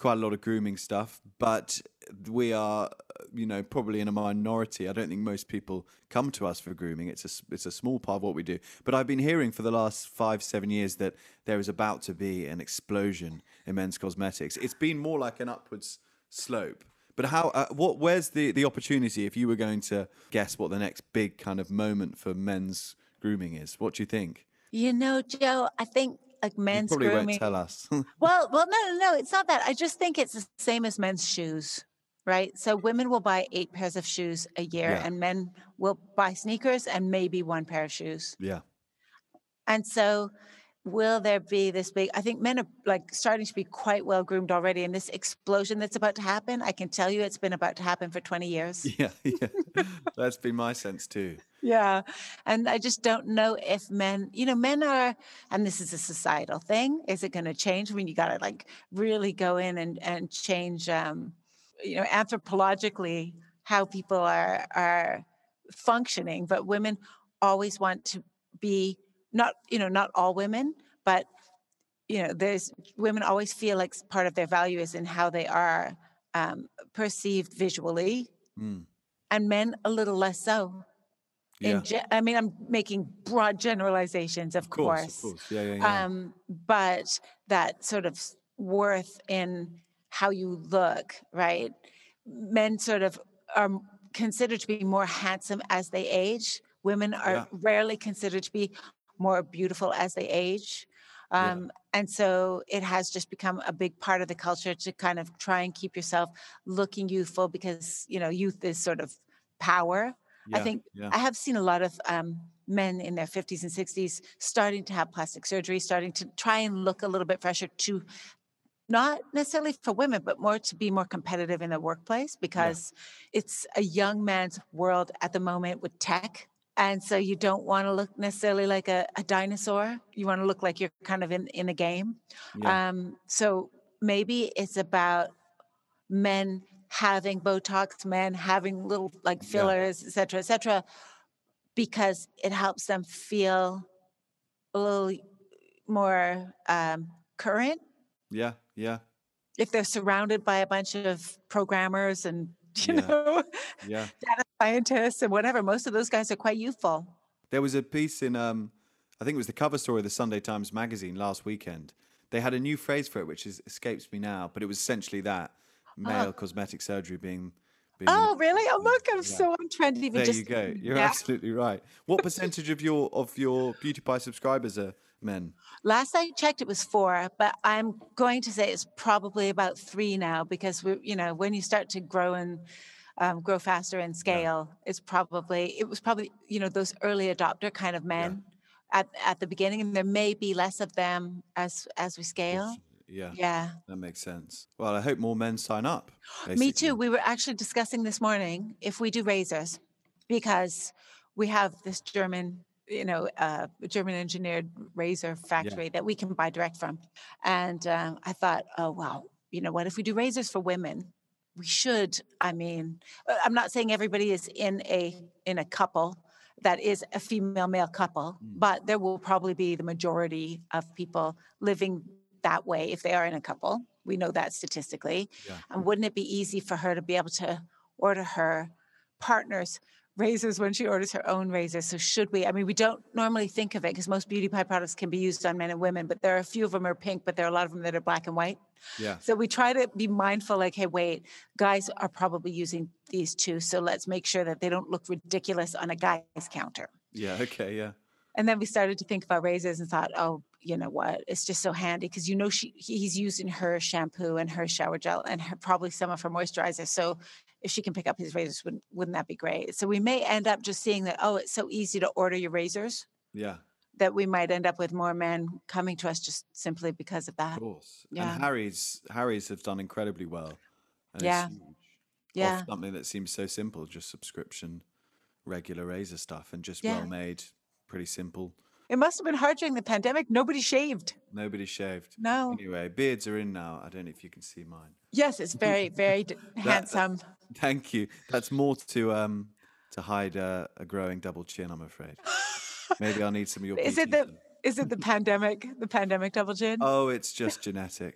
quite a lot of grooming stuff, but we are, you know, probably in a minority. I don't think most people come to us for grooming. It's a it's a small part of what we do. But I've been hearing for the last five seven years that there is about to be an explosion in men's cosmetics. It's been more like an upwards slope. But how? Uh, what? Where's the the opportunity? If you were going to guess what the next big kind of moment for men's grooming is, what do you think? You know, Joe, I think like You men's probably grooming. won't tell us. Well, well, no, no, no, it's not that. I just think it's the same as men's shoes. right? So women will buy eight pairs of shoes a year, Yeah. and men will buy sneakers and maybe one pair of shoes. Yeah. And so, will there be this big? I think men are like starting to be quite well groomed already, and this explosion that's about to happen, I can tell you it's been about to happen for 20 years. Yeah. Yeah. That's been my sense too. Yeah. And I just don't know if men, you know, men are, and this is a societal thing. Is it going to change? I mean, you got to like really go in and, and change, um, you know, anthropologically how people are, are functioning. But women always want to be not, you know, not all women, but, you know, there's women always feel like part of their value is in how they are um, perceived visually, Mm. and men a little less so Yeah. ge- I mean, I'm making broad generalizations, of Of course. course. Of course. Yeah. Yeah. Yeah. Um, but that sort of worth in how you look, right? Men sort of are considered to be more handsome as they age. Women are Yeah. rarely considered to be more beautiful as they age. Yeah. Um, and so it has just become a big part of the culture to kind of try and keep yourself looking youthful because, you know, youth is sort of power. I think Yeah. I have seen a lot of um, men in their 50s and 60s starting to have plastic surgery, starting to try and look a little bit fresher to not necessarily for women, but more to be more competitive in the workplace because it's a young man's world at the moment with tech. And so you don't want to look necessarily like a, a dinosaur. You want to look like you're kind of in, in a game. yeah. Um, so maybe it's about men having Botox, men having little like Yeah. fillers, et cetera, et cetera, because it helps them feel a little more um, current yeah. Yeah. if they're surrounded by a bunch of programmers and you Yeah. know Yeah. scientists and whatever. Most of those guys are quite youthful. There was a piece in, um, I think it was the cover story of the Sunday Times magazine last weekend. They had a new phrase for it, which is, escapes me now, but it was essentially that male cosmetic surgery being. being Oh, really? Oh, look, I'm Yeah. so on trend. Even There just you go. You're absolutely right. What percentage of your of your Beauty Pie subscribers are men? Last I checked, it was four, but I'm going to say it's probably about three now because we, you know, when you start to grow and um, grow faster and scale, it's probably it was probably you know those early adopter kind of men at at the beginning, and there may be less of them as as we scale. Yeah, Yeah, that makes sense. Well, I hope more men sign up. me too. We were actually discussing this morning if we do razors because we have this German. You know, uh, German engineered razor factory that we can buy direct from. And um, I thought, oh, wow, you know what? If we do razors for women, we should. I mean, uh, I'm not saying everybody is in a in a couple that is a female male couple, Mm. but there will probably be the majority of people living that way if they are in a couple. We know that statistically. Yeah. And wouldn't it be easy for her to be able to order her partner's razors when she orders her own razors? So should we? I mean, we don't normally think of it because most beauty pie products can be used on men and women, but there are a few of them are pink, but there are a lot of them that are black and white. Yeah, So we try to be mindful, like, hey, wait, guys are probably using these too. So let's make sure that they don't look ridiculous on a guy's counter. yeah, okay, yeah, And then we started to think about razors and thought, oh, you know what? It's just so handy because you know she he's using her shampoo and her shower gel and her, probably some of her moisturizer. So if she can pick up his razors, wouldn't, wouldn't that be great? So we may end up just seeing that, oh, it's so easy to order your razors yeah. that we might end up with more men coming to us just simply because of that. Of course. Yeah. And Harry's Harry's have done incredibly well. And Yeah. Yeah. Something that seems so simple, just subscription, regular razor stuff, and just Yeah. well made, pretty simple. It must have been hard during the pandemic. Nobody shaved. Nobody shaved. No. Anyway, beards are in now. I don't know if you can see mine. Yes, it's very, very d- handsome. Thank you. That's more to um to hide uh, a growing double chin. I'm afraid. Maybe I'll need some of your. Is it the then. is it the pandemic? The pandemic double chin? Oh, it's just genetic.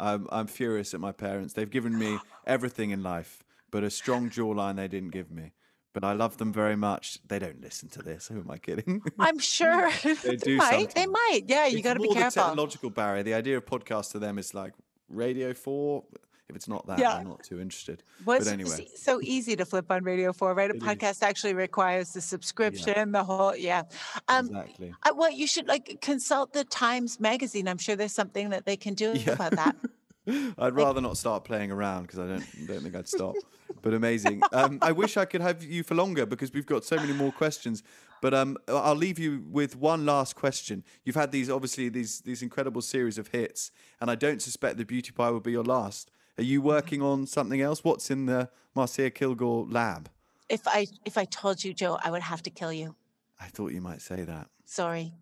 I'm I'm furious at my parents. They've given me everything in life, but a strong jawline they didn't give me. But I love them very much. They don't listen to this. Who am I kidding? I'm sure They do might. They might. Yeah, you got to be more the careful. technological barrier. The idea of podcast to them is like Radio Four. If it's not that, Yeah. I'm not too interested. Well, but anyway, so easy to flip on Radio 4, right? A It is. podcast actually requires the subscription, the whole, yeah. Um, exactly. I, well, you should like consult the Times magazine. I'm sure there's something that they can do Yeah. about that. I'd rather not start playing around because I don't don't think I'd stop. But amazing. Um, I wish I could have you for longer because we've got so many more questions. But um, I'll leave you with one last question. You've had these obviously these these incredible series of hits, and I don't suspect the beauty pie will be your last. Are you working on something else? What's in the Marcia Kilgore lab? If I if I told you, Joe, I would have to kill you. I thought you might say that. Sorry.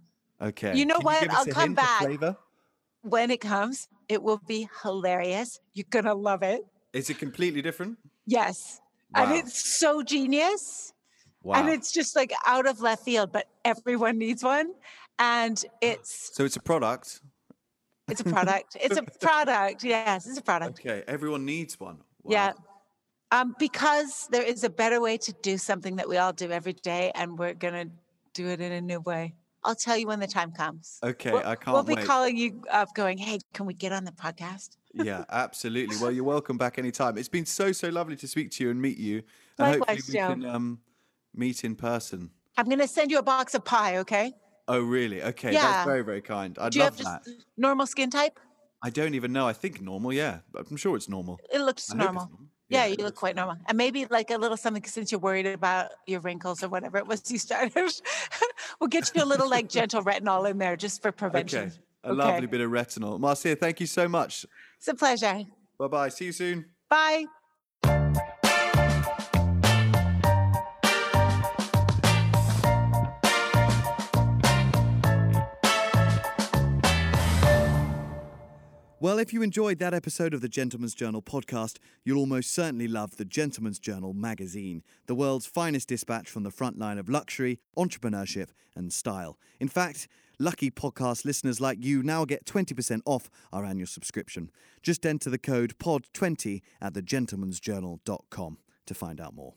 Okay. You know Can what? give us I'll a come hint of back. When it comes, it will be hilarious. You're gonna love it. Is it completely different? Yes. And it's so genius. Wow. And it's just like out of left field, but everyone needs one. And it's so it's a product. it's a product. It's a product. Yes, it's a product. Okay. Everyone needs one. Wow. Yeah. Um, because there is a better way to do something that we all do every day, and we're gonna do it in a new way. I'll tell you when the time comes. Okay. We'll, I can't we'll be wait. calling you up, going, "Hey, can we get on the podcast?" yeah, absolutely. Well, you're welcome back anytime. It's been so so lovely to speak to you and meet you, and Likewise, hopefully we Joe. can um, meet in person. I'm gonna send you a box of pie. Okay? Oh, really? Okay, Yeah. that's very very kind. You love have that. normal skin type? I don't even know. I think normal. Yeah, I'm sure it's normal. It looks I normal. normal. Yeah, you look quite normal. And maybe like a little something since you're worried about your wrinkles or whatever it was you started. we'll get you a little like gentle retinol in there just for prevention. Okay, a lovely bit of retinol. Marcia, thank you so much. It's a pleasure. Bye bye. See you soon. Bye. Well, if you enjoyed that episode of the Gentleman's Journal podcast, you'll almost certainly love the Gentleman's Journal magazine, the world's finest dispatch from the front line of luxury, entrepreneurship, and style. In fact, lucky podcast listeners like you now get 20% off our annual subscription. Just enter the code POD20 at thegentleman'sjournal.com to find out more.